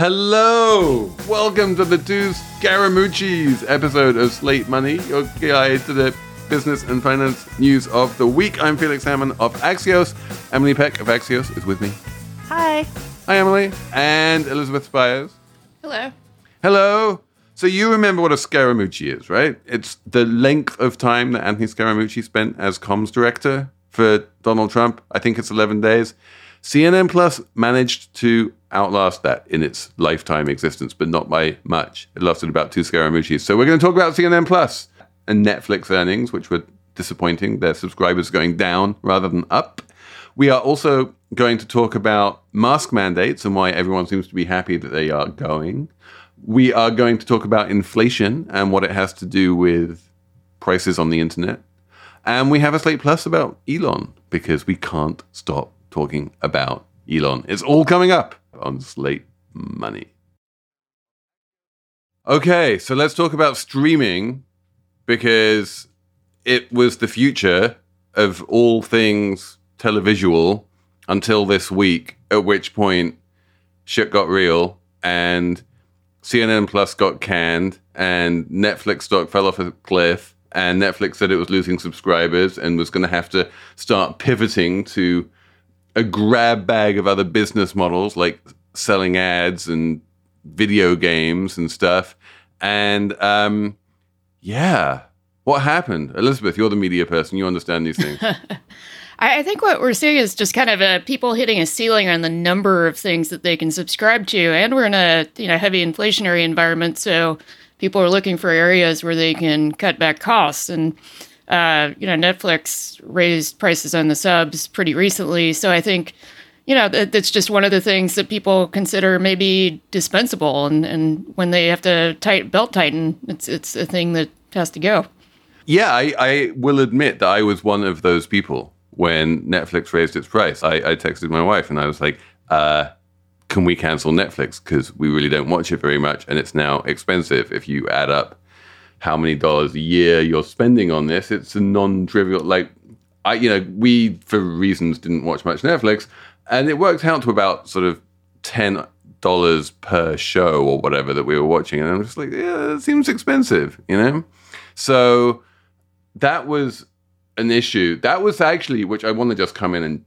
Hello! Welcome to the two Scaramucci's episode of Slate Money, your guide to the business and finance news of the week. I'm Felix Salmon of Axios. Emily Peck of Axios is with me. Hi. Hi, Emily. And Elizabeth Spiers. Hello. Hello. So you remember what a Scaramucci is, right? It's the length of time that Anthony Scaramucci spent as comms director for Donald Trump. I think it's 11 days. CNN Plus managed to outlast that in its lifetime existence, but not by much. It lasted about two Scaramucci's. So we're going to talk about CNN Plus and Netflix earnings, which were disappointing. Their subscribers going down rather than up. We are also going to talk about mask mandates and why everyone seems to be happy that they are going. We are going to talk about inflation and what it has to do with prices on the internet. And we have a Slate Plus about Elon because we can't stop talking about Elon. It's all coming up on Slate Money. Okay, so let's talk about streaming because it was the future of all things televisual until this week, at which point shit got real and CNN Plus got canned and Netflix stock fell off a cliff and Netflix said it was losing subscribers and was going to have to start pivoting to a grab bag of other business models like selling ads and video games and stuff. And um, yeah, what happened? Elizabeth, you're the media person. You understand these things. I, think what we're seeing is just kind of a people hitting a ceiling on the number of things that they can subscribe to, and we're in a you know heavy inflationary environment, so people are looking for areas where they can cut back costs. And uh, you know, Netflix raised prices on the subs pretty recently, so I think you know that's just one of the things that people consider maybe dispensable, and and when they have to tight belt tighten, it's it's a thing that has to go. Yeah, I, I will admit that I was one of those people when Netflix raised its price. I, I texted my wife and I was like, uh, can we cancel Netflix? Because we really don't watch it very much and it's now expensive. If you add up how many dollars a year you're spending on this, it's a non trivial, like, I, you know, we, for reasons, didn't watch much Netflix and it worked out to about sort of 10 dollars per show or whatever that we were watching and i'm just like yeah it seems expensive you know so that was an issue. That was actually, which I want to just come in and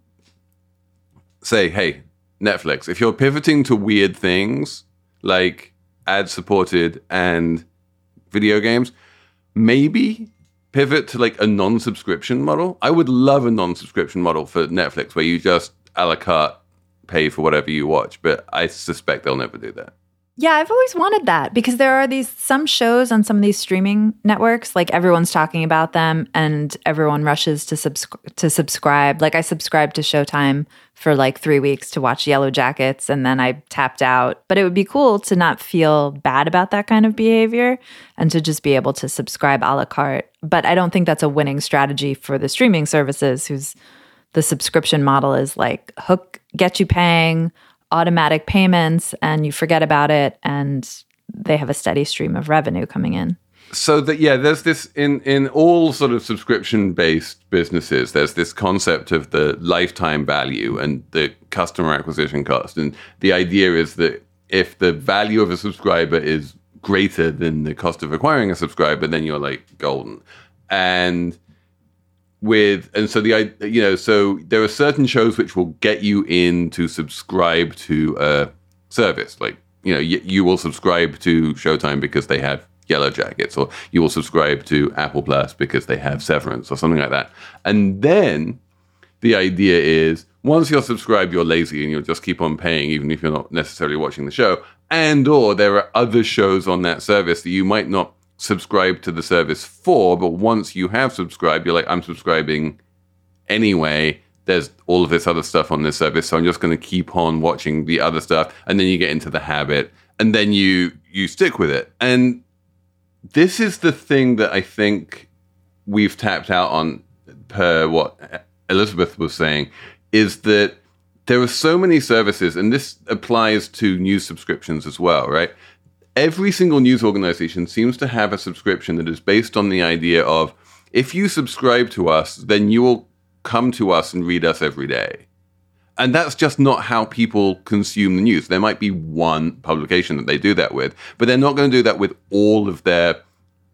say, hey, Netflix, if you're pivoting to weird things like ad supported and video games, maybe pivot to like a non subscription model. I would love a non subscription model for Netflix where you just a la carte pay for whatever you watch, but I suspect they'll never do that. Yeah, I've always wanted that because there are these some shows on some of these streaming networks, like everyone's talking about them and everyone rushes to subs- to subscribe. Like I subscribed to Showtime for like 3 weeks to watch Yellow Jackets and then I tapped out. But it would be cool to not feel bad about that kind of behavior and to just be able to subscribe a la carte. But I don't think that's a winning strategy for the streaming services whose the subscription model is like hook get you paying automatic payments and you forget about it and they have a steady stream of revenue coming in. So that yeah there's this in in all sort of subscription based businesses there's this concept of the lifetime value and the customer acquisition cost. And the idea is that if the value of a subscriber is greater than the cost of acquiring a subscriber then you're like golden. And with and so the you know so there are certain shows which will get you in to subscribe to a service. Like you know you, you will subscribe to Showtime because they have Yellow Jackets or you will subscribe to Apple Plus because they have Severance or something like that. And then the idea is once you're subscribed you're lazy and you'll just keep on paying even if you're not necessarily watching the show. And or there are other shows on that service that you might not subscribe to the service for, but once you have subscribed, you're like, I'm subscribing anyway. There's all of this other stuff on this service, so I'm just going to keep on watching the other stuff, and then you get into the habit, and then you you stick with it. And this is the thing that I think we've tapped out on, per what Elizabeth was saying, is that there are so many services, and this applies to news subscriptions as well, right? Every single news organization seems to have a subscription that is based on the idea of if you subscribe to us, then you will come to us and read us every day. And that's just not how people consume the news. There might be one publication that they do that with, but they're not going to do that with all of their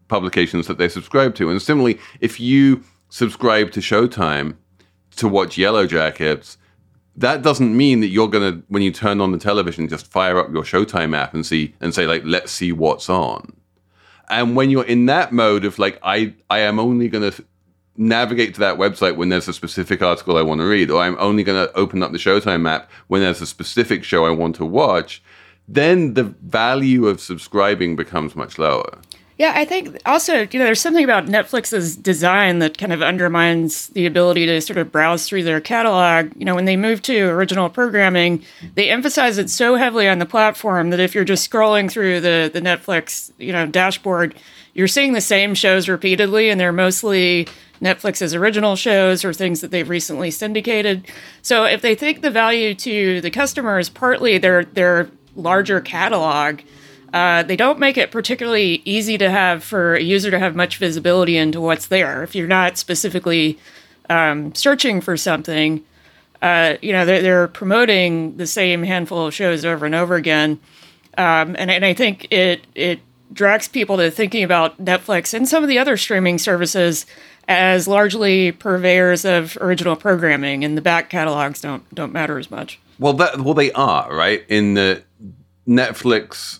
publications that they subscribe to. And similarly, if you subscribe to Showtime to watch Yellow Jackets, that doesn't mean that you're going to, when you turn on the television, just fire up your Showtime app and see and say like, let's see what's on. And when you're in that mode of like, I, I am only going to navigate to that website when there's a specific article I want to read, or I'm only going to open up the Showtime app when there's a specific show I want to watch, then the value of subscribing becomes much lower. Yeah, I think also, you know, there's something about Netflix's design that kind of undermines the ability to sort of browse through their catalog. You know, when they moved to original programming, they emphasize it so heavily on the platform that if you're just scrolling through the the Netflix, you know, dashboard, you're seeing the same shows repeatedly and they're mostly Netflix's original shows or things that they've recently syndicated. So if they think the value to the customer is partly their their larger catalog, uh, they don't make it particularly easy to have for a user to have much visibility into what's there. If you're not specifically um, searching for something, uh, you know they're, they're, promoting the same handful of shows over and over again, um, and, and I think it it directs people to thinking about Netflix and some of the other streaming services as largely purveyors of original programming, and the back catalogs don't don't matter as much. Well, that well they are right in the Netflix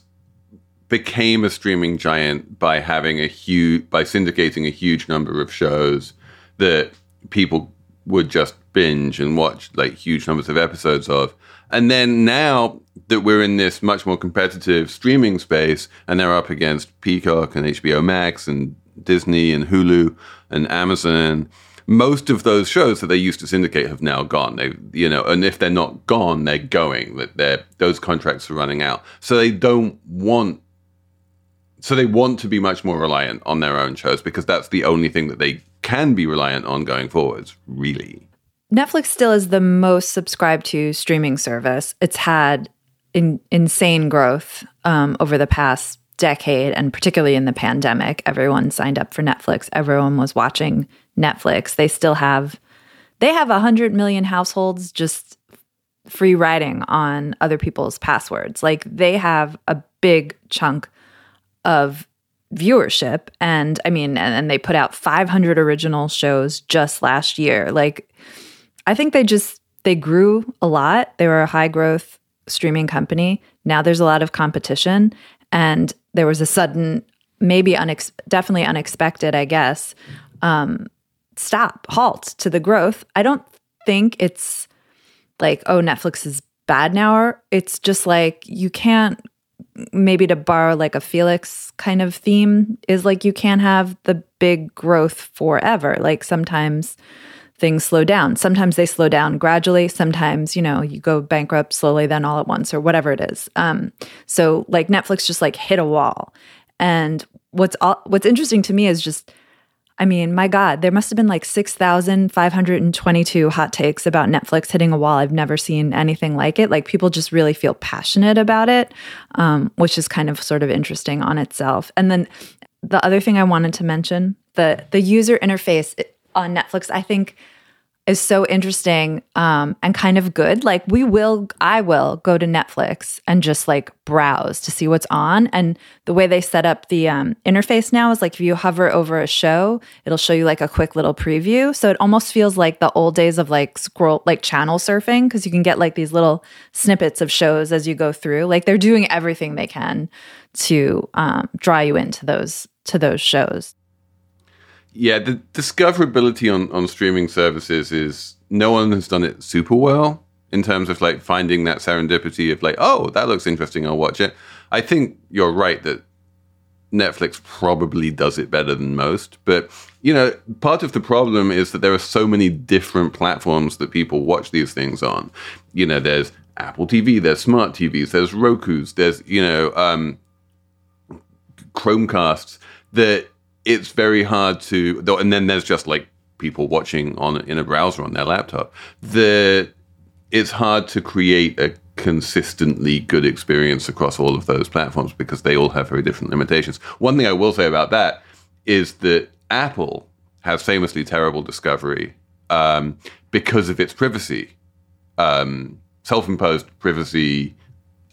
became a streaming giant by having a huge by syndicating a huge number of shows that people would just binge and watch like huge numbers of episodes of. And then now that we're in this much more competitive streaming space and they're up against Peacock and HBO Max and Disney and Hulu and Amazon. Most of those shows that they used to syndicate have now gone. They, you know, and if they're not gone, they're going. That they're those contracts are running out. So they don't want. So they want to be much more reliant on their own shows because that's the only thing that they can be reliant on going forwards. Really. Netflix still is the most subscribed to streaming service. It's had in, insane growth um, over the past decade and particularly in the pandemic everyone signed up for netflix everyone was watching netflix they still have they have 100 million households just free riding on other people's passwords like they have a big chunk of viewership. And i mean and, and they put out 500 original shows just last year. Like i think they just they grew a lot. They were a high growth streaming company. Now there's a lot of competition. And there was a sudden, maybe unex- definitely unexpected, I guess, um, stop, halt to the growth. I don't think it's like, oh, Netflix is bad now, it's just like you can't maybe to borrow like a Felix kind of theme is like you can't have the big growth forever. Like sometimes things slow down. Sometimes they slow down gradually. Sometimes, you know, you go bankrupt slowly, then all at once, or whatever it is. Um, so like Netflix just like hit a wall. And what's all, what's interesting to me is just, I mean, my God, there must have been like 6,522 hot takes about Netflix hitting a wall. I've never seen anything like it. Like people just really feel passionate about it, um, which is kind of sort of interesting on itself. And then the other thing I wanted to mention, the the user interface on Netflix, I think is so interesting um, and kind of good. Like we will, I will go to Netflix and just like browse to see what's on. And the way they set up the um, interface now is like if you hover over a show, it'll show you like a quick little preview. So it almost feels like the old days of like scroll, like channel surfing, because you can get like these little snippets of shows as you go through. Like they're doing everything they can to um, draw you into those to those shows. Yeah, the discoverability on, on streaming services is no one has done it super well in terms of like finding that serendipity of like, oh, that looks interesting, I'll watch it. I think you're right that Netflix probably does it better than most. But, you know, part of the problem is that there are so many different platforms that people watch these things on. You know, there's Apple TV, there's smart TVs, there's Roku's, there's, you know, um, Chromecasts that it's very hard to and then there's just like people watching on in a browser on their laptop. The it's hard to create a consistently good experience across all of those platforms because they all have very different limitations. One thing i will say about that is that apple has famously terrible discovery um, because of its privacy um, self-imposed privacy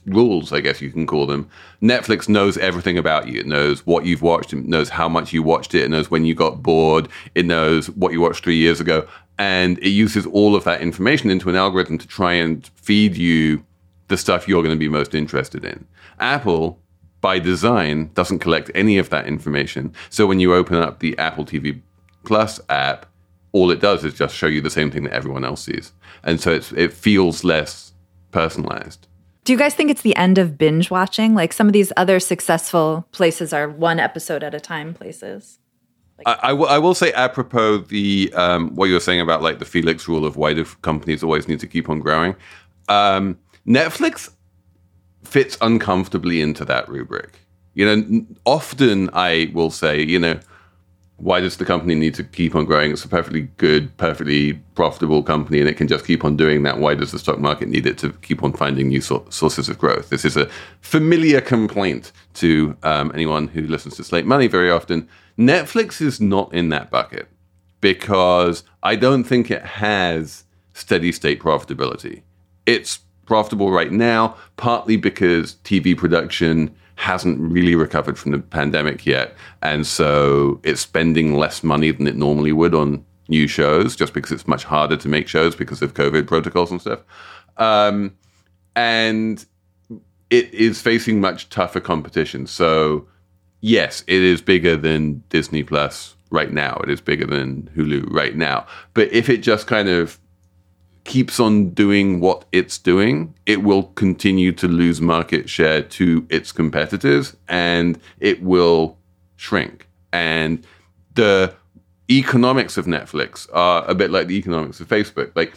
rules, I guess you can call them. Netflix knows everything about you. It knows what you've watched. It knows how much you watched it. It knows when you got bored. It knows what you watched three years ago. And it uses all of that information into an algorithm to try and feed you the stuff you're going to be most interested in. Apple, by design, doesn't collect any of that information. So when you open up the Apple TV Plus app, all it does is just show you the same thing that everyone else sees. And so it feels less personalized. Do you guys think it's the end of binge watching? Like some of these other successful places are one episode at a time places. Like- I, I, w- I will say apropos the um, what you were saying about like the Felix rule of why do companies always need to keep on growing. Um, Netflix fits uncomfortably into that rubric. You know, often I will say, you know, why does the company need to keep on growing? It's a perfectly good, perfectly profitable company, and it can just keep on doing that. Why does the stock market need it to keep on finding new so- sources of growth? This is a familiar complaint to um, anyone who listens to Slate Money very often. Netflix is not in that bucket because I don't think it has steady state profitability. It's profitable right now, partly because TV production hasn't really recovered from the pandemic yet. And so it's spending less money than it normally would on new shows just because it's much harder to make shows because of COVID protocols and stuff. Um, and it is facing much tougher competition. So, yes, it is bigger than Disney Plus right now. It is bigger than Hulu right now. But if it just kind of keeps on doing what it's doing, it will continue to lose market share to its competitors and it will shrink. And the economics of Netflix are a bit like the economics of Facebook. Like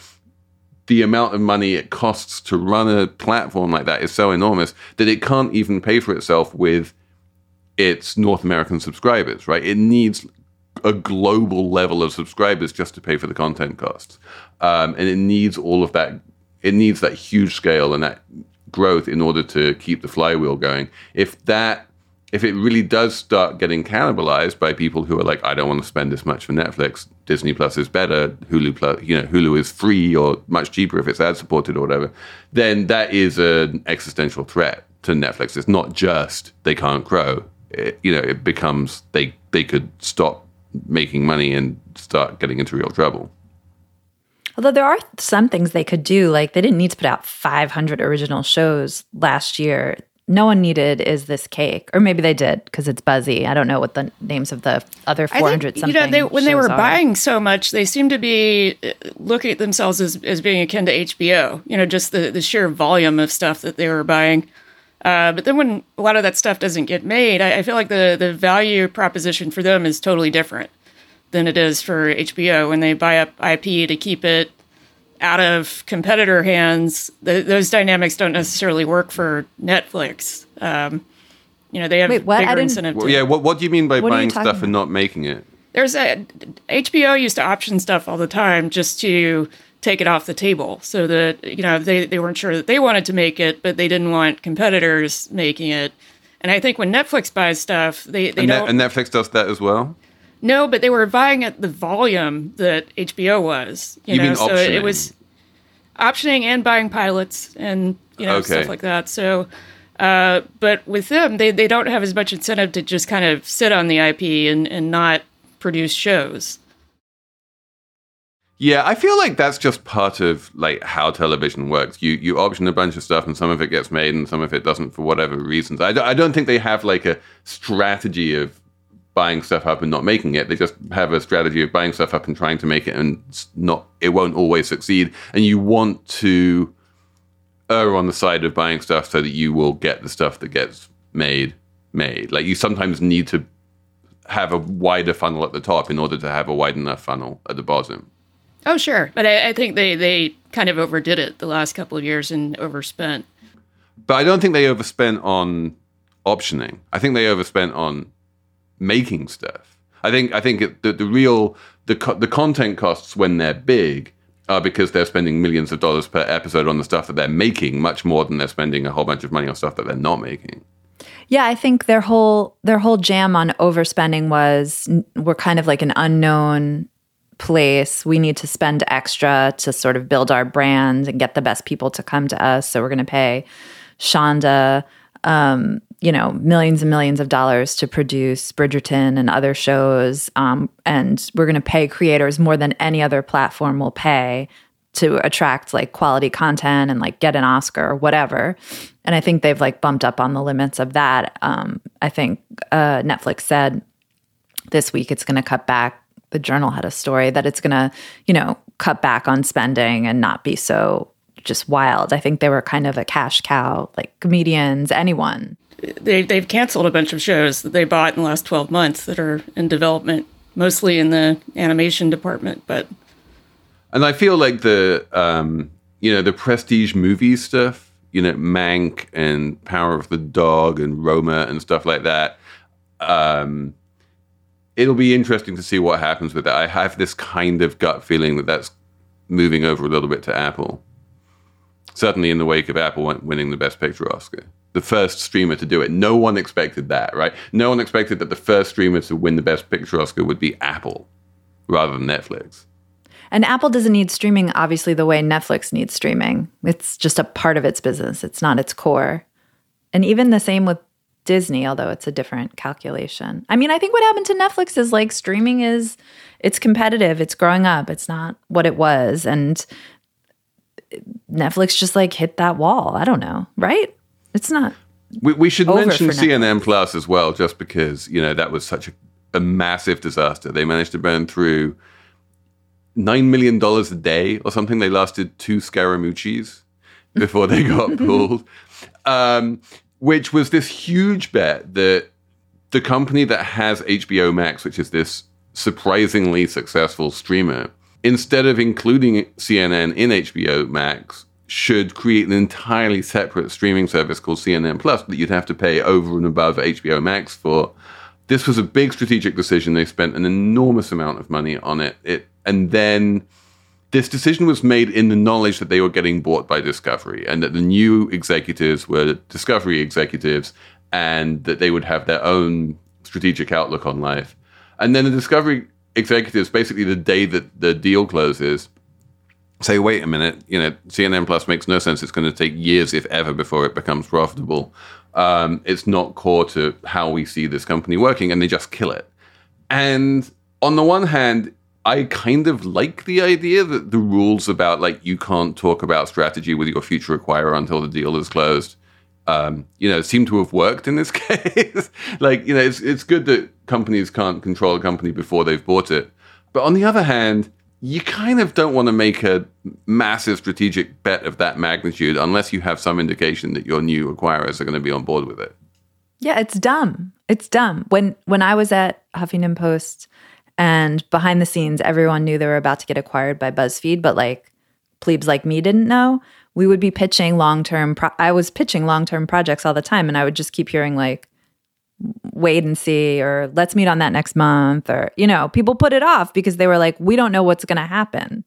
the amount of money it costs to run a platform like that is so enormous that it can't even pay for itself with its North American subscribers, right? It needs a global level of subscribers just to pay for the content costs. Um, and it needs all of that. It needs that huge scale and that growth in order to keep the flywheel going. If that, if it really does start getting cannibalized by people who are like, I don't want to spend this much for Netflix. Disney Plus is better. Hulu Plus, you know, Hulu is free or much cheaper if it's ad supported or whatever. Then that is an existential threat to Netflix. It's not just they can't grow. It, you know, it becomes they they could stop making money and start getting into real trouble. Although there are some things they could do, like they didn't need to put out 500 original shows last year. No one needed is this cake, or maybe they did because it's buzzy. I don't know what the names of the other 400 think, You know, they, when they were are. buying so much, they seem to be uh, looking at themselves as, as being akin to HBO. You know, just the, the sheer volume of stuff that they were buying. Uh, but then when a lot of that stuff doesn't get made, I, I, feel like the, the value proposition for them is totally different than it is for HBO when they buy up IP to keep it out of competitor hands. The, those dynamics don't necessarily work for Netflix. Um, you know, they have Wait, bigger incentive. Well, yeah, what, what do you mean by what buying stuff about? and not making it? There's a HBO used to option stuff all the time just to take it off the table so that you know they, they weren't sure that they wanted to make it but they didn't want competitors making it. And i think when netflix buys stuff they, they and, don't and netflix does that as well? No but they were buying at the volume that hbo was you, you know? so optioning? it was optioning and buying pilots and you know okay. stuff like that. So uh, but with them they, they don't have as much incentive to just kind of sit on the ip and, and not produce shows yeah, I feel like that's just part of like how television works. You you option a bunch of stuff, and some of it gets made, and some of it doesn't for whatever reasons. I, I don't think they have like a strategy of buying stuff up and not making it. They just have a strategy of buying stuff up and trying to make it, and not it won't always succeed. And you want to err on the side of buying stuff so that you will get the stuff that gets made made. Like you sometimes need to have a wider funnel at the top in order to have a wide enough funnel at the bottom. Oh, sure. But I, I, think they, they kind of overdid it the last couple of years and overspent. But I don't think they overspent on optioning. I think they overspent on making stuff. I think I think it, the, the real the co- the content costs when they're big are because they're spending millions of dollars per episode on the stuff that they're making, much more than they're spending a whole bunch of money on stuff that they're not making. Yeah, I think their whole their whole jam on overspending was we're kind of like an unknown place. We need to spend extra to sort of build our brand and get the best people to come to us. So we're going to pay Shonda, um, you know, millions and millions of dollars to produce Bridgerton and other shows. Um, and we're going to pay creators more than any other platform will pay to attract like quality content and like get an Oscar or whatever. And I think they've like bumped up on the limits of that. Um, I think uh, Netflix said this week it's going to cut back. The Journal had a story that it's going to, you know, cut back on spending and not be so just wild. I think they were kind of a cash cow, like comedians, anyone. They, they've canceled a bunch of shows that they bought in the last 12 months that are in development, mostly in the animation department, but and I feel like the um, you know the prestige movie stuff, you know, Mank and Power of the Dog and Roma and stuff like that. Um, it'll be interesting to see what happens with that. I have this kind of gut feeling that that's moving over a little bit to Apple. Certainly, in the wake of Apple winning the Best Picture Oscar, the first streamer to do it. No one expected that, right? No one expected that the first streamer to win the Best Picture Oscar would be Apple rather than Netflix. And Apple doesn't need streaming, obviously, the way Netflix needs streaming. It's just a part of its business, it's not its core. And even the same with Disney, although it's a different calculation. I mean, I think what happened to Netflix is like streaming is it's competitive, it's growing up, it's not what it was. And Netflix just like hit that wall. I don't know, right? It's not. We, we should mention CNN Plus as well, just because, you know, that was such a, a massive disaster. They managed to burn through nine million dollars a day or something. They lasted two Scaramucci's before they got pulled, um, which was this huge bet that the company that has HBO Max, which is this surprisingly successful streamer, instead of including CNN in HBO Max, should create an entirely separate streaming service called CNN Plus that you'd have to pay over and above HBO Max for. This was a big strategic decision. They spent an enormous amount of money on it. It and then this decision was made in the knowledge that they were getting bought by Discovery and that the new executives were Discovery executives and that they would have their own strategic outlook on life. And then the Discovery executives, basically the day that the deal closes, say, wait a minute, you know, CNN Plus makes no sense. It's going to take years, if ever, before it becomes profitable. Um, it's not core to how we see this company working, and they just kill it. And on the one hand, I kind of like the idea that the rules about like you can't talk about strategy with your future acquirer until the deal is closed, um, you know, seem to have worked in this case. like, you know, it's it's good that companies can't control a company before they've bought it, but on the other hand, you kind of don't want to make a massive strategic bet of that magnitude unless you have some indication that your new acquirers are going to be on board with it. Yeah, it's dumb. It's dumb. When when I was at Huffington Post and behind the scenes, everyone knew they were about to get acquired by BuzzFeed, but like plebes like me didn't know. We would be pitching long term. Pro- I was pitching long term projects all the time, and I would just keep hearing like, wait and see, or let's meet on that next month, or, you know, people put it off because they were like, we don't know what's going to happen.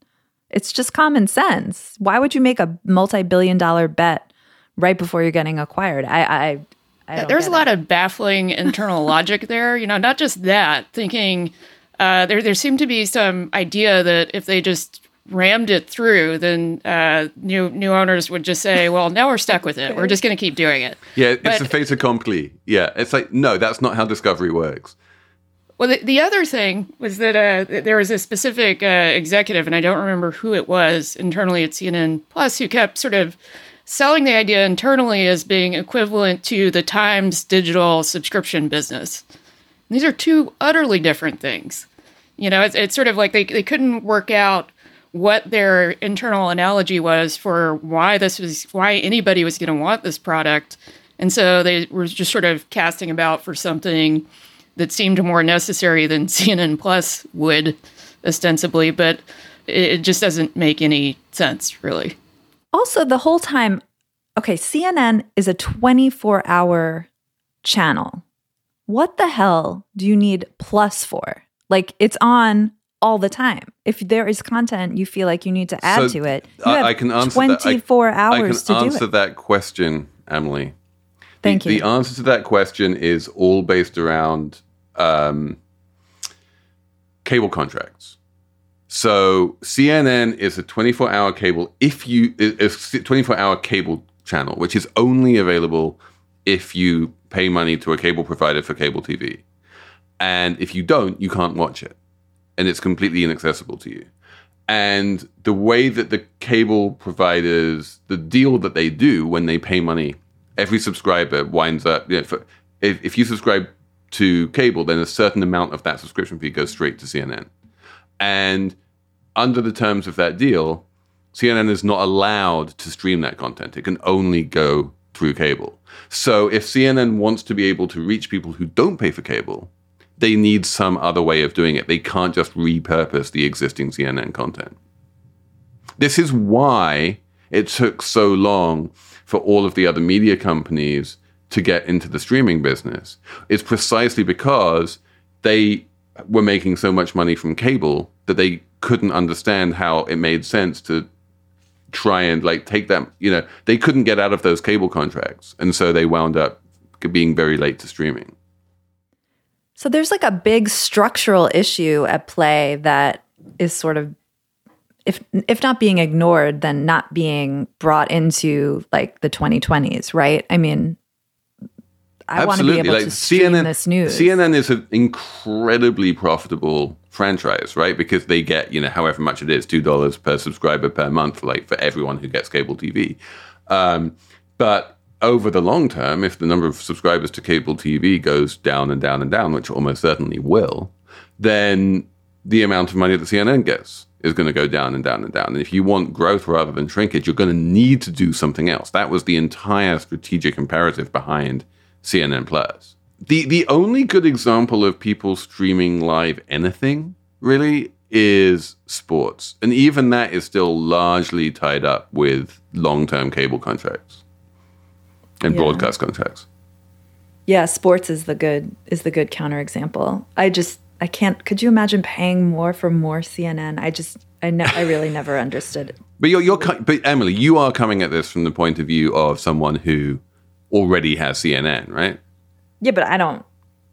It's just common sense. Why would you make a multi billion dollar bet right before you're getting acquired? I, I, I There's a lot it. of baffling internal logic there. You know, not just that, thinking, uh, there there seemed to be some idea that if they just rammed it through, then uh, new new owners would just say, "Well, now we're stuck with it. We're just going to keep doing it." Yeah, but, it's a fait accompli. Yeah, it's like no, that's not how Discovery works. Well, the, the other thing was that uh, there was a specific uh, executive, and I don't remember who it was internally at CNN Plus, who kept sort of selling the idea internally as being equivalent to the Times digital subscription business. These are two utterly different things. You know, it's, it's sort of like they, they couldn't work out what their internal analogy was for why this was why anybody was going to want this product. And so they were just sort of casting about for something that seemed more necessary than CNN Plus would ostensibly, but it just doesn't make any sense really. Also, the whole time, okay, CNN is a 24 hour channel what the hell do you need plus for? Like it's on all the time. If there is content you feel like you need to add so to it, you have I can answer 24 that. I, hours I can to answer that question, Emily. Thank the, you. The answer to that question is all based around um, cable contracts. So CNN is a 24 hour cable if you is a 24 hour cable channel, which is only available if you pay money to a cable provider for cable TV. And if you don't, you can't watch it. And it's completely inaccessible to you. And the way that the cable providers, the deal that they do when they pay money, every subscriber winds up, you know, for, if, if you subscribe to cable, then a certain amount of that subscription fee goes straight to CNN. And under the terms of that deal, CNN is not allowed to stream that content. It can only go through cable. So if CNN wants to be able to reach people who don't pay for cable, they need some other way of doing it. They can't just repurpose the existing CNN content. This is why it took so long for all of the other media companies to get into the streaming business. It's precisely because they were making so much money from cable that they couldn't understand how it made sense to try and like take them, you know, they couldn't get out of those cable contracts. And so they wound up being very late to streaming. So there's like a big structural issue at play that is sort of if if not being ignored then not being brought into like the 2020s, right? I mean I want to be able like, to stream CNN, this news. CNN is an incredibly profitable franchise, right? Because they get, you know, however much it is, two dollars per subscriber per month, like for everyone who gets cable TV. Um, but over the long term, if the number of subscribers to cable TV goes down and down and down, which almost certainly will, then the amount of money that CNN gets is going to go down and down and down. And if you want growth rather than shrinkage, you're going to need to do something else. That was the entire strategic imperative behind CNN Plus. The the only good example of people streaming live anything really is sports. And even that is still largely tied up with long-term cable contracts and yeah. broadcast contracts. Yeah, sports is the good is the good counterexample. I just I can't. Could you imagine paying more for more CNN? I just I ne- I really never understood. It. But you're you're but Emily, you are coming at this from the point of view of someone who already has CNN, right? Yeah, but I don't.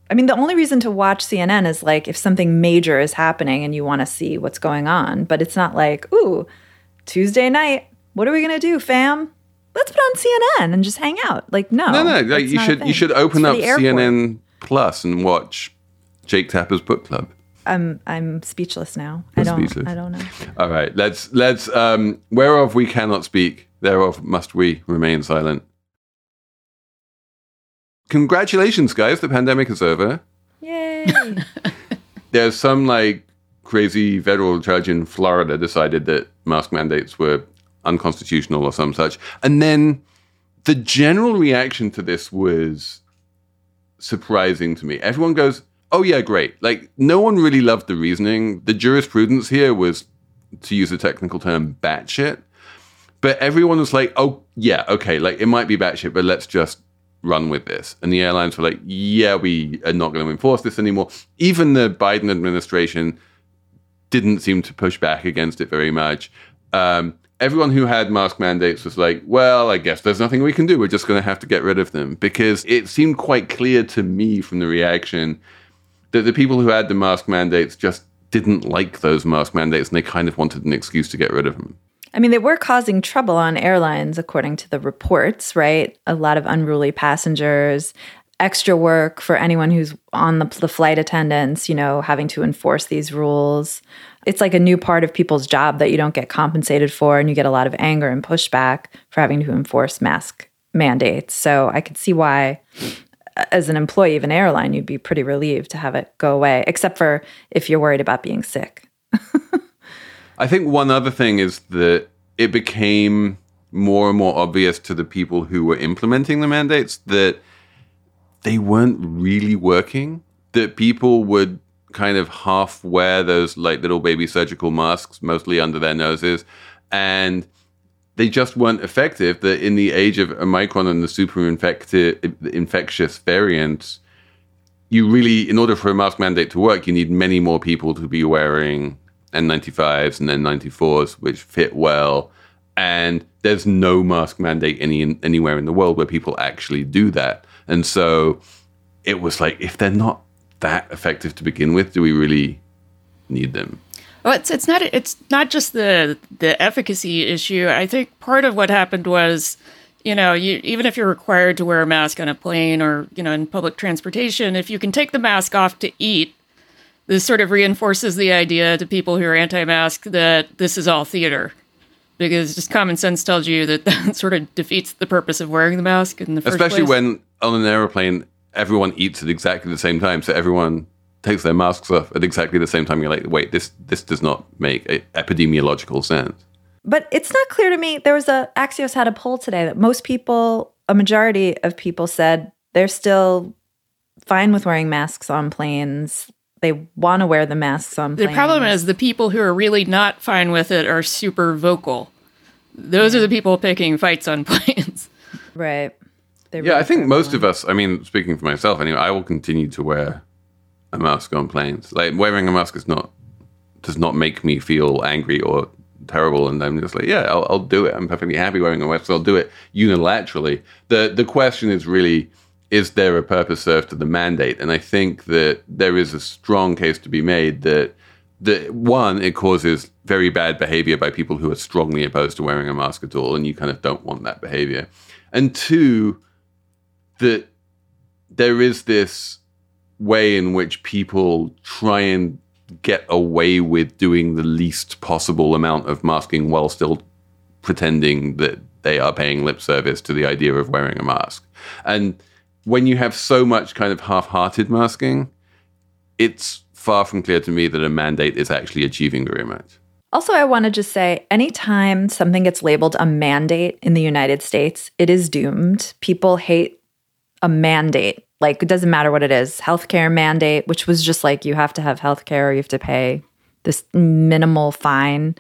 I mean, the only reason to watch CNN is like if something major is happening and you want to see what's going on. But it's not like, ooh, Tuesday night, what are we gonna do, fam? let's put on CNN and just hang out. Like, no, no, no. Like, you should you should open up CNN Plus and watch Jake Tapper's book club. I'm I'm speechless now. You're I don't speechless. I don't know. All right, let's let's um whereof we cannot speak, thereof must we remain silent. Congratulations, guys! The pandemic is over. Yay! There's some like crazy federal judge in Florida decided that mask mandates were unconstitutional or some such. And then the general reaction to this was surprising to me. Everyone goes, "Oh yeah, great." Like no one really loved the reasoning. The jurisprudence here was, to use a technical term, batshit. But everyone was like, "Oh yeah, okay, like it might be batshit, but let's just run with this." And the airlines were like, "Yeah, we are not going to enforce this anymore." Even the Biden administration didn't seem to push back against it very much. Um, everyone who had mask mandates was like, well, I guess there's nothing we can do. We're just going to have to get rid of them. Because it seemed quite clear to me from the reaction that the people who had the mask mandates just didn't like those mask mandates and they kind of wanted an excuse to get rid of them. I mean, they were causing trouble on airlines, according to the reports, right? A lot of unruly passengers, extra work for anyone who's on the, the flight attendants, you know, having to enforce these rules. It's like a new part of people's job that you don't get compensated for and you get a lot of anger and pushback for having to enforce mask mandates. So i could see why uh, as an employee of an airline you'd be pretty relieved to have it go away except for if you're worried about being sick i think one other thing is that it became more and more obvious to the people who were implementing the mandates that they weren't really working that people would kind of half wear those like little baby surgical masks, mostly under their noses, and they just weren't effective. That in the age of Omicron and the super infectious variants, you really, in order for a mask mandate to work, you need many more people to be wearing N95s and N94s, which fit well. And there's no mask mandate any anywhere in the world where people actually do that. And so it was like, if they're not that effective to begin with? Do we really need them? Well, it's it's not it's not just the the efficacy issue. I think part of what happened was, you know, you even if you're required to wear a mask on a plane or you know in public transportation, if you can take the mask off to eat, this sort of reinforces the idea to people who are anti-mask that this is all theater. Because just common sense tells you that that sort of defeats the purpose of wearing the mask in the first Especially place. when on an aeroplane, everyone eats at exactly the same time. So everyone takes their masks off at exactly the same time. You're like, wait, this this does not make a epidemiological sense. But it's not clear to me. There was a Axios had a poll today that most people, a majority of people said they're still fine with wearing masks on planes. They want to wear the masks on The planes. problem is the people who are really not fine with it are super vocal. Those are the people picking fights on planes. right. They Yeah, I think most going. of us, I mean, speaking for myself anyway, I will continue to wear a mask on planes. Like wearing a mask is not does not make me feel angry or terrible, and I'm just like, yeah, I'll, I'll do it. I'm perfectly happy wearing a mask, so I'll do it unilaterally. the The question is really, is there a purpose served to the mandate? And I think that there is a strong case to be made that that one, it causes very bad behavior by people who are strongly opposed to wearing a mask at all, and you kind of don't want that behavior. And two, that there is this way in which people try and get away with doing the least possible amount of masking while still pretending that they are paying lip service to the idea of wearing a mask. And when you have so much kind of half hearted masking, it's far from clear to me that a mandate is actually achieving very much. Also, I want to just say anytime something gets labeled a mandate in the United States, it is doomed. People hate a mandate. Like, it doesn't matter what it is healthcare mandate, which was just like you have to have healthcare or you have to pay this minimal fine,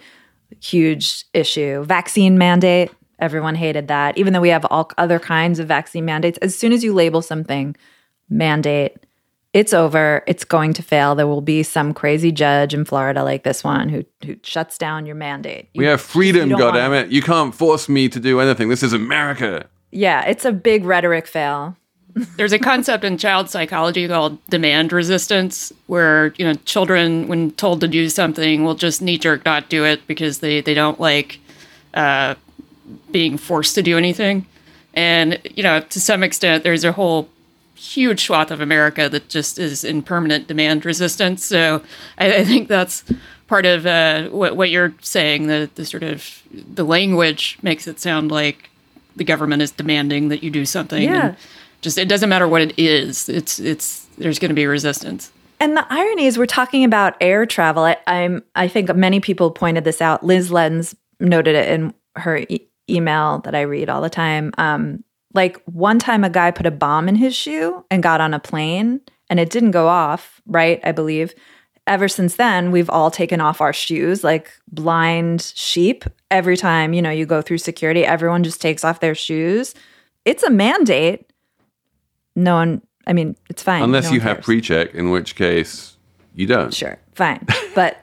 huge issue. Vaccine mandate, everyone hated that. Even though we have all other kinds of vaccine mandates, as soon as you label something mandate, it's over. It's going to fail. There will be some crazy judge in Florida like this one who who shuts down your mandate. We have freedom, you don't goddammit. You can't force me to do anything. This is America. Yeah, it's a big rhetoric fail. There's a concept in child psychology called demand resistance, where you know children, when told to do something, will just knee jerk not do it because they they don't like uh, being forced to do anything. And you know, to some extent, there's a whole huge swath of America that just is in permanent demand resistance. So I, I think that's part of uh, what, what you're saying. The the sort of the language makes it sound like the government is demanding that you do something. Yeah. And just it doesn't matter what it is. It's it's there's going to be resistance. And the irony is, we're talking about air travel. I, I'm, I think many people pointed this out. Lyz Lenz noted it in her email that I read all the time. Um, like one time, a guy put a bomb in his shoe and got on a plane, and it didn't go off. Right, I believe. Ever since then, we've all taken off our shoes like blind sheep. Every time you know you go through security, everyone just takes off their shoes. It's a mandate. No one. I mean, it's fine. Unless No you have pre-check, in which case you don't. Sure, fine. But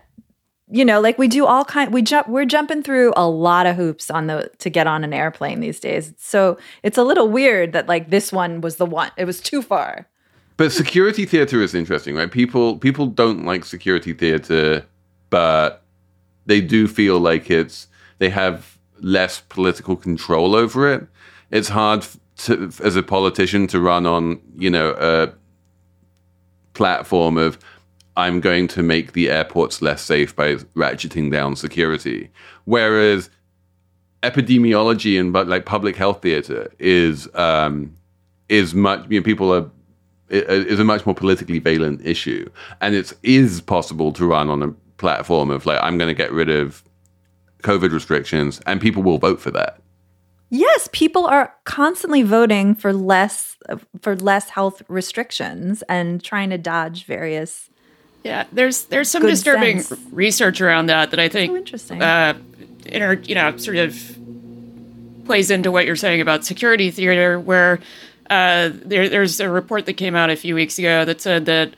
you know, like we do all kind we jump we're jumping through a lot of hoops on the to get on an airplane these days. So it's a little weird that like this one was the one. It was too far. But security theater is interesting, right? People people don't like security theater, but they do feel like it's they have less political control over it. It's hard to, as a politician to run on, you know, a platform of I'm going to make the airports less safe by ratcheting down security. Whereas epidemiology and but like public health theater is um, is much you know, people are is a much more politically valent issue, and it is possible to run on a platform of like I'm going to get rid of COVID restrictions, and people will vote for that. Yes, people are constantly voting for less for less health restrictions and trying to dodge various Yeah, there's there's some Good disturbing sense. research around that that I think So interesting. uh, inter, you know, sort of plays into what you're saying about security theater, where uh, there, there's a report that came out a few weeks ago that said that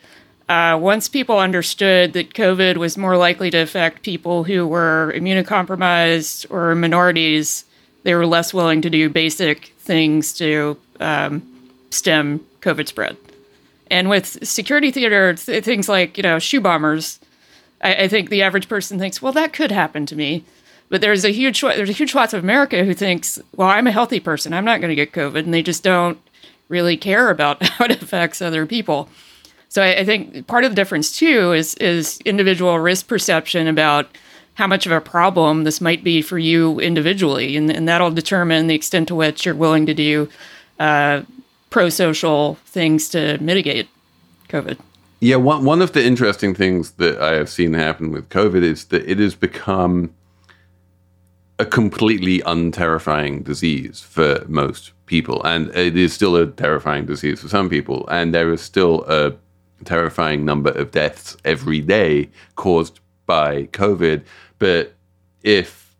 uh, once people understood that COVID was more likely to affect people who were immunocompromised or minorities, they were less willing to do basic things to um, stem COVID spread. And with security theater, th- things like you know shoe bombers, I, I think the average person thinks, well, that could happen to me. But there's a huge there's a huge swath of America who thinks, well, I'm a healthy person, I'm not going to get COVID, and they just don't really care about how it affects other people. So I, I think part of the difference too is is individual risk perception about how much of a problem this might be for you individually, and, and that'll determine the extent to which you're willing to do uh, pro-social things to mitigate COVID. Yeah, one one of the interesting things that I have seen happen with COVID is that it has become a completely unterrifying disease for most people, and it is still a terrifying disease for some people, and there is still a terrifying number of deaths every day caused by COVID. But if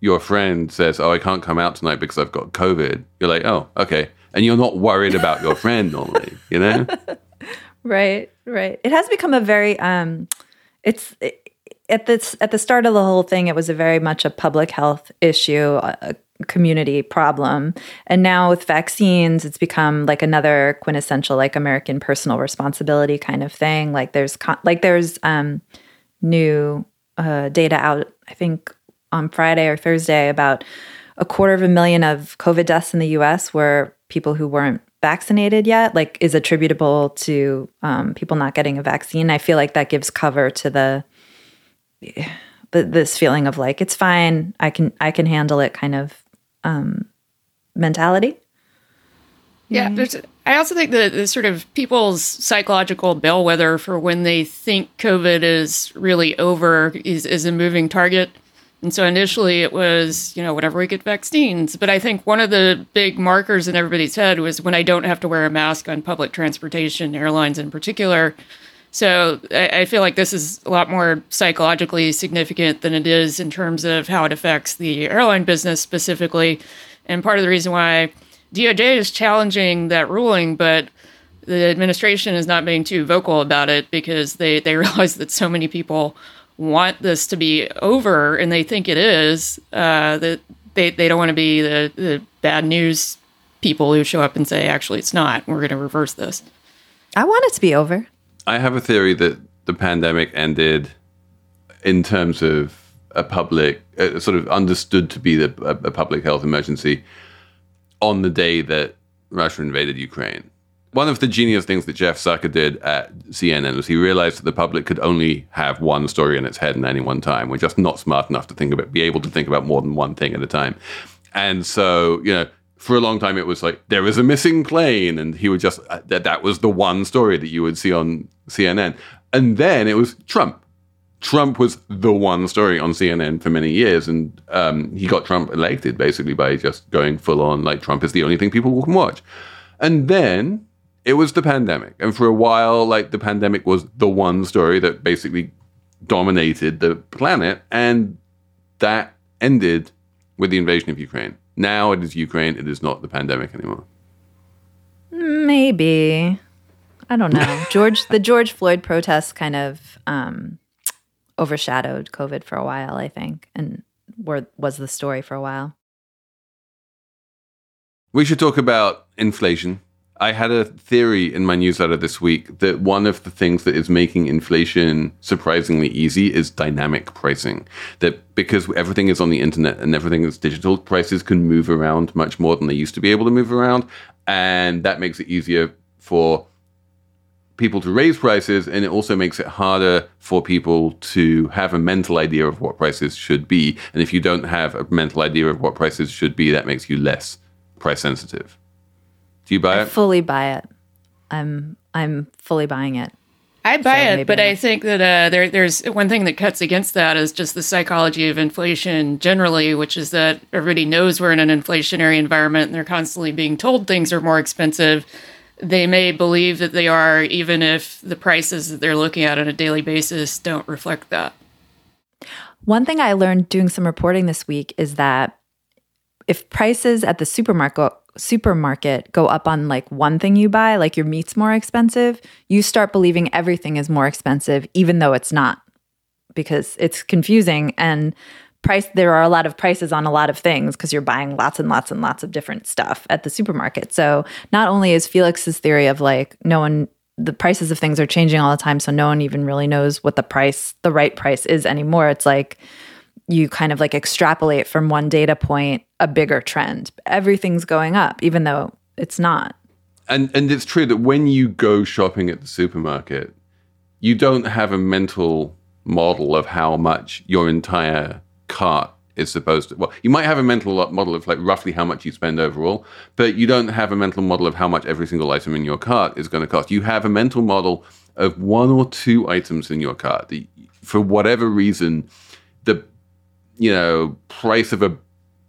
your friend says, "Oh, I can't come out tonight because I've got COVID," you're like, "Oh, okay," and you're not worried about your friend normally, you know? Right, right. It has become a very um it's it, at the at the start of the whole thing it was a very much a public health issue, a community problem. And now with vaccines it's become like another quintessential like American personal responsibility kind of thing. Like there's con- like there's um new uh data out I think on Friday or Thursday about a quarter of a million of COVID deaths in the US were people who weren't vaccinated yet, like is attributable to um, people not getting a vaccine. I feel like that gives cover to the, the this feeling of like it's fine, I can I can handle it kind of um, mentality. Yeah, there's. I also think that the sort of people's psychological bellwether for when they think COVID is really over is, is a moving target. And so initially it was, you know, whatever we get vaccines. But I think one of the big markers in everybody's head was when I don't have to wear a mask on public transportation, airlines in particular. So I, I feel like this is a lot more psychologically significant than it is in terms of how it affects the airline business specifically. And part of the reason why DOJ is challenging that ruling, but the administration is not being too vocal about it because they, they realize that so many people want this to be over and they think it is, uh, that they, they don't want to be the, the bad news people who show up and say, actually, it's not. We're going to reverse this. I want it to be over. I have a theory that the pandemic ended in terms of a public, uh, sort of understood to be the, a, a public health emergency on the day that Russia invaded Ukraine. One of the genius things that Jeff Zucker did at CNN was he realized that the public could only have one story in its head at any one time. We're just not smart enough to think about, be able to think about more than one thing at a time. And so, you know, for a long time it was like there is a missing plane, and he would just uh, that that was the one story that you would see on CNN. And then it was Trump. Trump was the one story on CNN for many years, and um, he got Trump elected basically by just going full on like Trump is the only thing people can watch. And then it was the pandemic, and for a while, like the pandemic was the one story that basically dominated the planet, and that ended with the invasion of Ukraine. Now it is Ukraine; it is not the pandemic anymore. Maybe. I don't know. George, the George Floyd protests kind of um, overshadowed COVID for a while, I think, and were, was the story for a while. We should talk about inflation. I had a theory in my newsletter this week that one of the things that is making inflation surprisingly easy is dynamic pricing. That because everything is on the internet and everything is digital, prices can move around much more than they used to be able to move around. And that makes it easier for people to raise prices and it also makes it harder for people to have a mental idea of what prices should be and if you don't have a mental idea of what prices should be that makes you less price sensitive do you buy I it fully buy it. I'm I'm fully buying it. I buy So it, but not. I think that uh, there, there's one thing that cuts against that is just the psychology of inflation generally, which is that everybody knows we're in an inflationary environment and they're constantly being told things are more expensive. They may believe that they are, even if the prices that they're looking at on a daily basis don't reflect that. One thing I learned doing some reporting this week is that if prices at the supermarket supermarket go up on like one thing you buy, like your meat's more expensive, you start believing everything is more expensive even though it's not because it's confusing and price there are a lot of prices on a lot of things because you're buying lots and lots and lots of different stuff at the supermarket. So not only is Felix's theory of like no one the prices of things are changing all the time so no one even really knows what the price the right price is anymore it's like you kind of like extrapolate from one data point a bigger trend. Everything's going up even though it's not. And and it's true that when you go shopping at the supermarket you don't have a mental model of how much your entire cart is supposed to well you might have a mental model of like roughly how much you spend overall but you don't have a mental model of how much every single item in your cart is going to cost. You have a mental model of one or two items in your cart that for whatever reason the you know price of a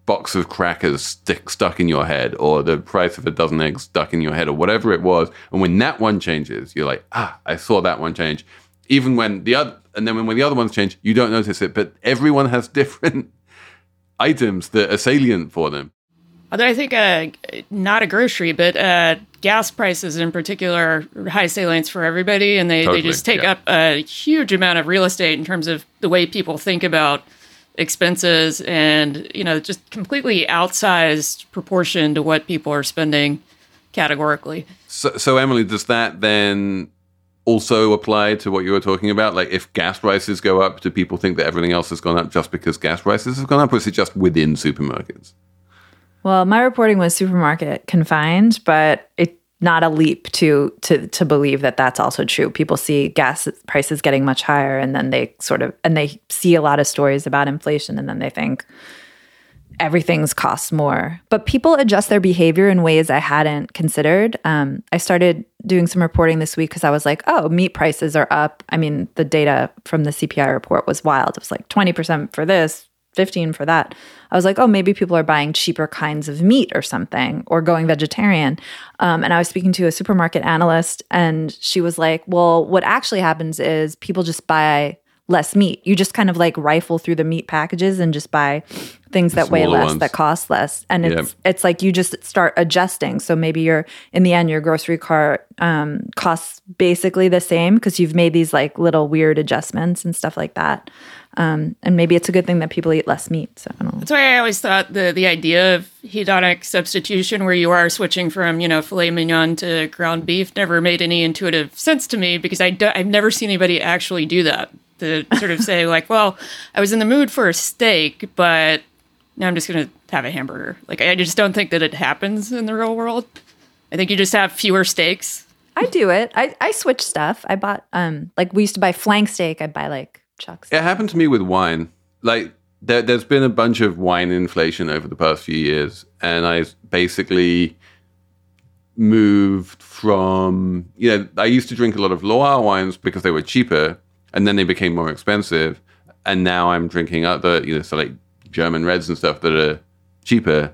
box of crackers stick, stuck in your head or the price of a dozen eggs stuck in your head or whatever it was and when that one changes you're like ah i saw that one change even when the other and then when the other ones change you don't notice it but everyone has different items that are salient for them. Although I think uh, not a grocery, but uh, gas prices in particular are high salience for everybody, and they, totally, they just take yeah. up a huge amount of real estate in terms of the way people think about expenses, and you know, just completely outsized proportion to what people are spending categorically. So, so Emily, does that then also apply to what you were talking about? Like, if gas prices go up, do people think that everything else has gone up just because gas prices have gone up, or is it just within supermarkets? Well, my reporting was supermarket confined, but it not a leap to to to believe that that's also true. People see gas prices getting much higher, and then they sort of and they see a lot of stories about inflation, and then they think, everything's costs more. But people adjust their behavior in ways I hadn't considered. Um, I started doing some reporting this week because I was like, oh, meat prices are up. I mean, the data from the CPI report was wild. It was like 20% for this, 15 for that. I was like, oh, maybe people are buying cheaper kinds of meat or something or going vegetarian. Um, and I was speaking to a supermarket analyst, and she was like, well, what actually happens is people just buy less meat. You just kind of like rifle through the meat packages and just buy things that weigh less, ones. that cost less. And it's it's like you just start adjusting. So maybe you're in the end your grocery cart um, costs basically the same because you've made these like little weird adjustments and stuff like that. Um, and maybe it's a good thing that people eat less meat. So I That's why I always thought the the idea of hedonic substitution, where you are switching from you know filet mignon to ground beef, never made any intuitive sense to me because I do, I've never seen anybody actually do that to sort of say like, well, I was in the mood for a steak, but now I'm just going to have a hamburger. Like I just don't think that it happens in the real world. I think you just have fewer steaks. I do it. I, I switch stuff. I bought um like we used to buy flank steak. I buy like chucks. It happened to me with wine. Like there, there's been a bunch of wine inflation over the past few years, and I basically moved from you know I used to drink a lot of Loire wines because they were cheaper, and then they became more expensive. And now I'm drinking other, you know, so like German reds and stuff that are cheaper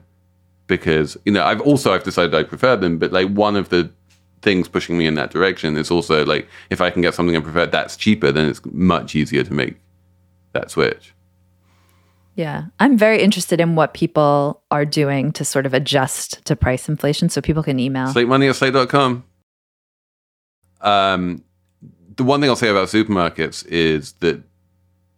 because you know I've also I've decided I prefer them. But like one of the things pushing me in that direction It's also like if I can get something I prefer that's cheaper, then it's much easier to make that switch. Yeah. I'm very interested in what people are doing to sort of adjust to price inflation so people can email. Slate money at slate.com. Um, the one thing I'll say about supermarkets is that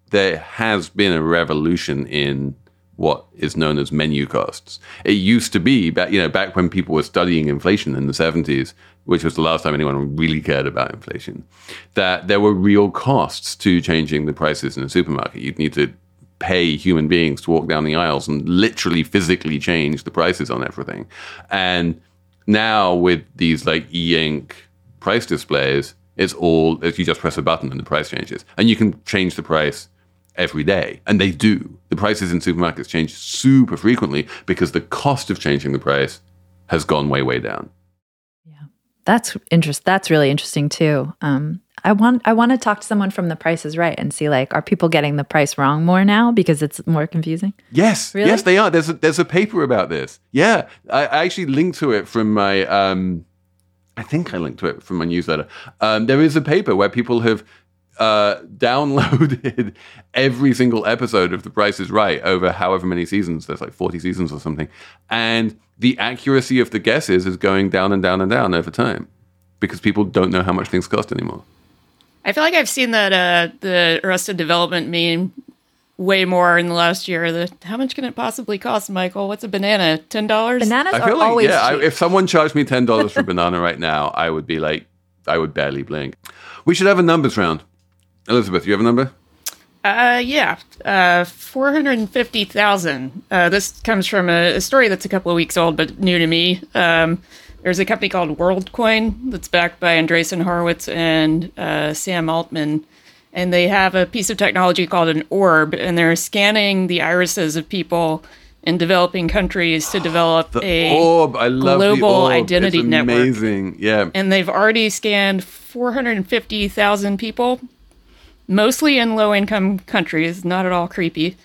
there has been a revolution in what is known as menu costs. It used to be back, you know, back when people were studying inflation in the 70s, which was the last time anyone really cared about inflation, that there were real costs to changing the prices in a supermarket. You'd need to pay human beings to walk down the aisles and literally physically change the prices on everything. And now with these like e-ink price displays, it's all you just press a button and the price changes, and you can change the price every day, and they do. The prices in supermarkets change super frequently because the cost of changing the price has gone way way down. Yeah, that's interest. That's really interesting too. Um, I want I want to talk to someone from The Price is Right and see like are people getting the price wrong more now because it's more confusing? Yes, really? yes, they are. There's a, there's a paper about this. Yeah, I, I actually linked to it from my um, I think I linked to it from my newsletter. Um, there is a paper where people have uh, downloaded every single episode of The Price is Right over however many seasons. There's like 40 seasons or something. And the accuracy of the guesses is going down and down and down over time because people don't know how much things cost anymore. I feel like I've seen that uh, the Arrested Development meme way more in the last year. The, how much can it possibly cost, Michael? What's a banana? Ten dollars? Bananas I feel are like, always yeah. cheap. I, if someone charged me ten dollars for a banana right now, I would be like, I would barely blink. We should have a numbers round. Elizabeth, you have a number? Uh, yeah, uh, 450,000. Uh, this comes from a, a, story that's a couple of weeks old, but new to me. Um, there's a company called WorldCoin that's backed by Andreessen Horowitz and uh, Sam Altman. And they have a piece of technology called an orb, and they're scanning the irises of people in developing countries to develop a orb. I love global the orb. identity it's network. Amazing, yeah. And they've already scanned 450,000 people, mostly in low income countries, not at all creepy.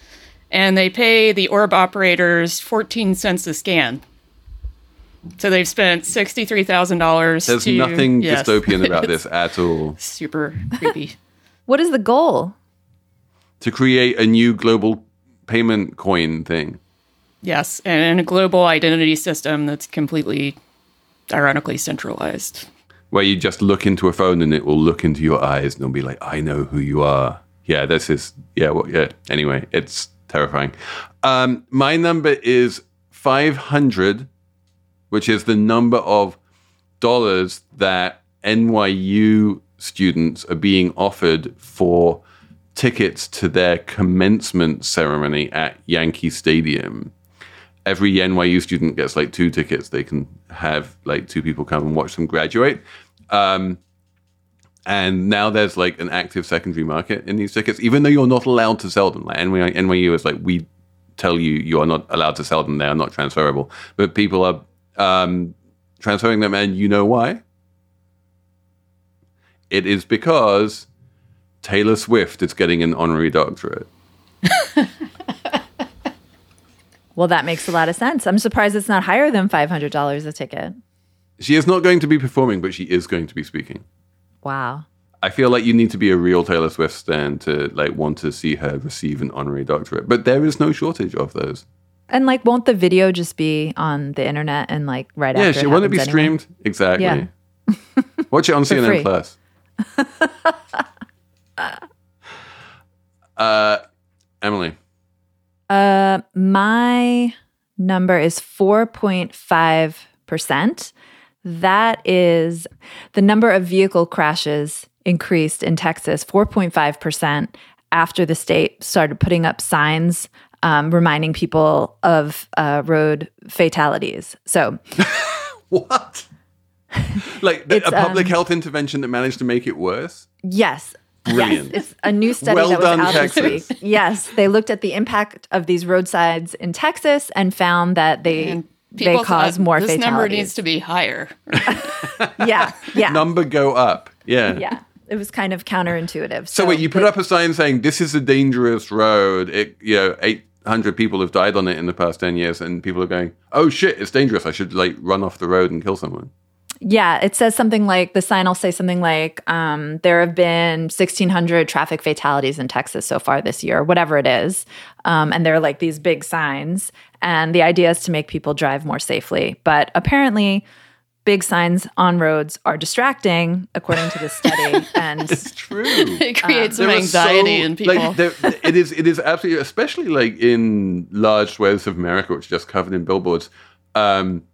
And they pay the orb operators 14 cents a scan. So they've spent $63,000. There's to, nothing yes. dystopian about this at all. Super creepy. What is the goal? To create a new global payment coin thing. yes, and a global identity system that's completely, ironically, centralized. Where you just look into a phone and it will look into your eyes and it'll be like, I know who you are. Yeah, this is, yeah, well, yeah. Anyway, it's terrifying. Um, my number is 500, which is the number of dollars that NYU students are being offered for tickets to their commencement ceremony at Yankee Stadium. Every NYU student gets like two tickets. They can have like two people come and watch them graduate. Um, and now there's like an active secondary market in these tickets, even though you're not allowed to sell them. Like NYU, NYU is like, we tell you you are not allowed to sell them. They are not transferable. But people are um, transferring them, and you know why? It is because Taylor Swift is getting an honorary doctorate. Well, that makes a lot of sense. I'm surprised it's not higher than $500 a ticket. She is not going to be performing, but she is going to be speaking. Wow. I feel like you need to be a real Taylor Swift stan to like want to see her receive an honorary doctorate. But there is no shortage of those. And like, won't the video just be on the internet and like right Yeah, after? she won't it be anyway? streamed? Exactly. Yeah. Watch it on CNN free. Plus. uh, Emily. Uh, my number is 4.5%. That is the number of vehicle crashes increased in Texas 4.5% after the state started putting up signs um, reminding people of uh, road fatalities. So, What? like the, a public um, health intervention that managed to make it worse? yes. Brilliant. Yes, it's a new study Well that was done, out Texas. this week. Yes, they looked at the impact of these roadsides in Texas and found that they And they cause thought, more This fatalities. This number needs to be higher. yeah, yeah, Number go up. Yeah. yeah. It was kind of counterintuitive. So wait, you put up a sign saying this is a dangerous road. It, you know, eight hundred people have died on it in the past ten years, and people are going, "Oh shit, it's dangerous. I should like run off the road and kill someone." Yeah, it says something like the sign will say something like, um, there have been 1,600 traffic fatalities in Texas so far this year, whatever it is. Um, and they're like these big signs. And the idea is to make people drive more safely. But apparently, big signs on roads are distracting, according to this study. and It's true. It creates some anxiety so- in people. Like, there, it is. It is absolutely, especially like in large swathes of America, which are just covered in billboards. Um,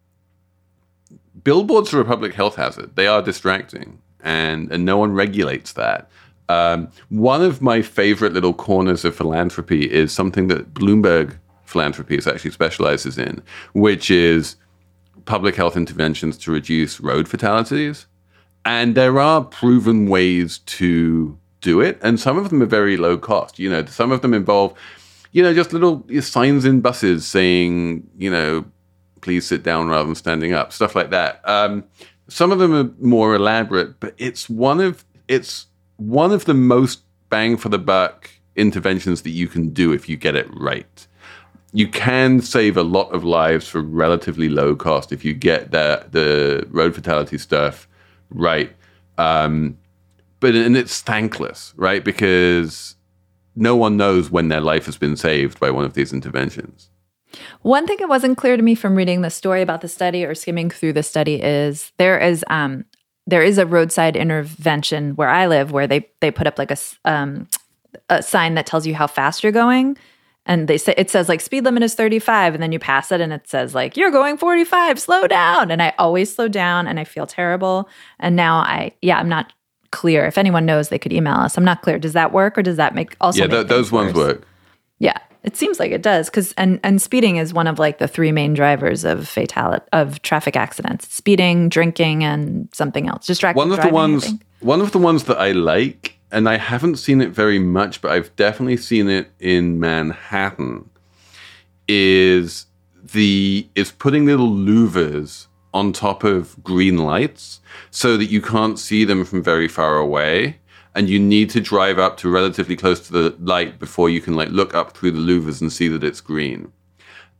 billboards are a public health hazard. They are distracting, and and no one regulates that. Um, one of my favorite little corners of philanthropy is something that Bloomberg Philanthropies actually specializes in, which is public health interventions to reduce road fatalities. And there are proven ways to do it, and some of them are very low cost. You know, some of them involve, you know, just little signs in buses saying, you know, please sit down rather than standing up, stuff like that. Um, some of them are more elaborate, but it's one of it's one of the most bang for the buck interventions that you can do if you get it right. You can save a lot of lives for relatively low cost if you get the the road fatality stuff right. Um, but and it's thankless, right? Because no one knows when their life has been saved by one of these interventions. One thing that wasn't clear to me from reading the story about the study or skimming through the study is there is um, there is a roadside intervention where I live where they they put up like a um, a sign that tells you how fast you're going, and they say it says like speed limit is 35 and then you pass it and it says like you're going 45 slow down. And i always slow down and i feel terrible. And now i yeah i'm not clear. If anyone knows they could email us. I'm not clear. Does that work or does that make also yeah, th- those ones worse? work. yeah it seems like it does because and and speeding is one of like the three main drivers of fatality of traffic accidents. Speeding drinking and something else. Distracted One of the driving, I ones, one of the ones that I like, and I haven't seen it very much, but I've definitely seen it in Manhattan. Is the is putting little louvers on top of green lights so that you can't see them from very far away and you need to drive up to relatively close to the light before you can like look up through the louvers and see that it's green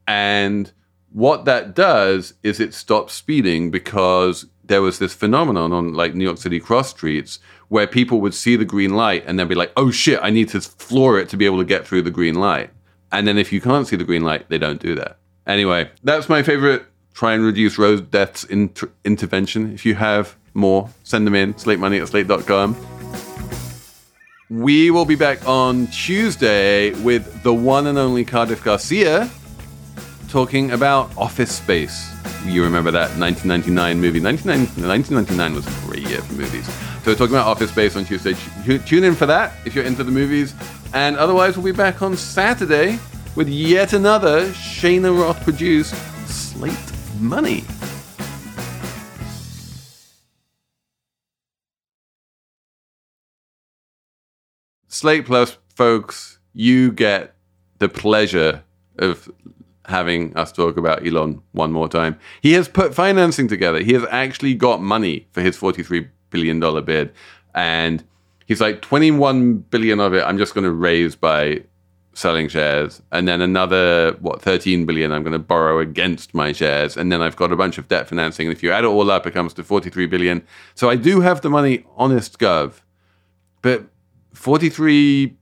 and what that does is it stops speeding because there was this phenomenon on like New York City cross streets where people would see the green light and then be like, oh shit, I need to floor it to be able to get through the green light. And then if you can't see the green light, they don't do that. Anyway, that's my favorite try and reduce road deaths inter- intervention. If you have more, send them in, slatemoney at slate.com. We will be back on Tuesday with the one and only Cardiff Garcia talking about Office Space. You remember that 1999 movie? 1999 was a great year for movies. So we're talking about Office Space on Tuesday. Tune in for that if you're into the movies. And otherwise, we'll be back on Saturday with yet another Cheyna Roth produced Slate Money. Slate Plus, folks, you get the pleasure of having us talk about Elon one more time. He has put financing together. He has actually got money for his $43 billion bid. And he's like, 21 billion of it, I'm just going to raise by selling shares. And then another, what, 13 billion I'm going to borrow against my shares. And then I've got a bunch of debt financing. And if you add it all up, it comes to 43 billion. So I do have the money, honest gov. But 43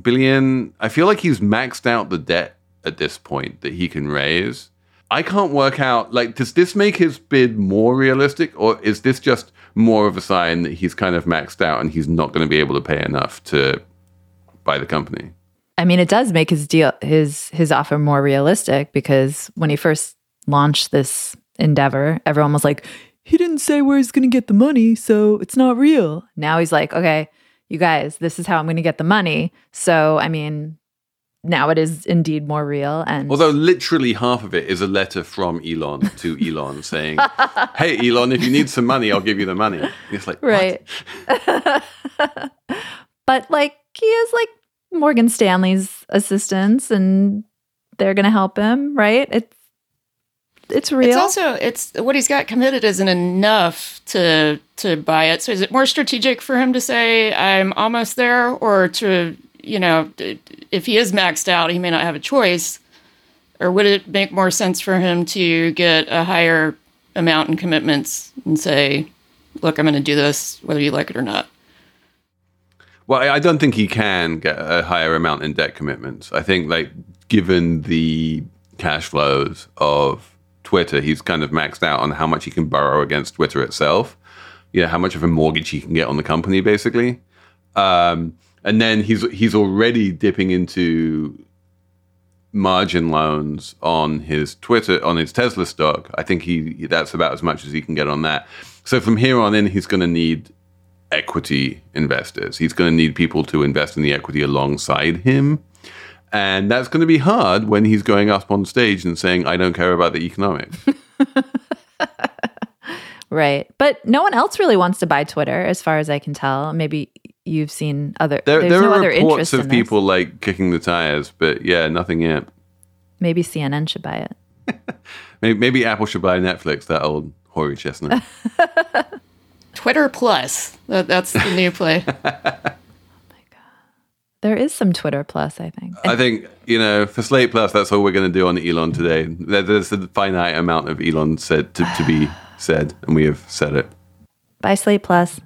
billion, I feel like he's maxed out the debt at this point that he can raise. I can't work out like does this make his bid more realistic or is this just more of a sign that he's kind of maxed out and he's not going to be able to pay enough to buy the company? I mean, it does make his deal his his offer more realistic because when he first launched this endeavor, everyone was like, "He didn't say where he's going to get the money, so it's not real." Now he's like, "Okay, you guys, this is how I'm going to get the money." So, I mean, now it is indeed more real. And Although literally half of it is a letter from Elon to Elon saying, "Hey Elon, if you need some money, I'll give you the money." And it's like, right, but like he is like Morgan Stanley's assistants, and they're going to help him, right? It's it's real. It's also it's what he's got committed isn't enough to to buy it. So is it more strategic for him to say I'm almost there, or to you know if he is maxed out, he may not have a choice, or would it make more sense for him to get a higher amount in commitments and say, look, I'm going to do this whether you like it or not. Well, I I don't think he can get a higher amount in debt commitments. I think, like, given the cash flows of Twitter, he's kind of maxed out on how much he can borrow against Twitter itself. You know, how much of a mortgage he can get on the company, basically. Um, and then he's he's already dipping into margin loans on his Twitter on his Tesla stock. I think he that's about as much as he can get on that. So from here on in, he's going to need equity investors. He's going to need people to invest in the equity alongside him. And that's going to be hard when he's going up on stage and saying, I don't care about the economics. Right. But no one else really wants to buy Twitter, as far as I can tell. Maybe you've seen other. There, there's there no are other reports interest of in this. people like kicking the tires, but yeah, nothing yet. Maybe CNN should buy it. Maybe, maybe Apple should buy Netflix, that old hoary chestnut. Twitter Plus, that, that's the new play. There is some Twitter Plus, I think. I think, you know, for Slate Plus, that's all we're going to do on Elon today. There's a finite amount of Elon said to, to be said, and we have said it. Buy Slate Plus.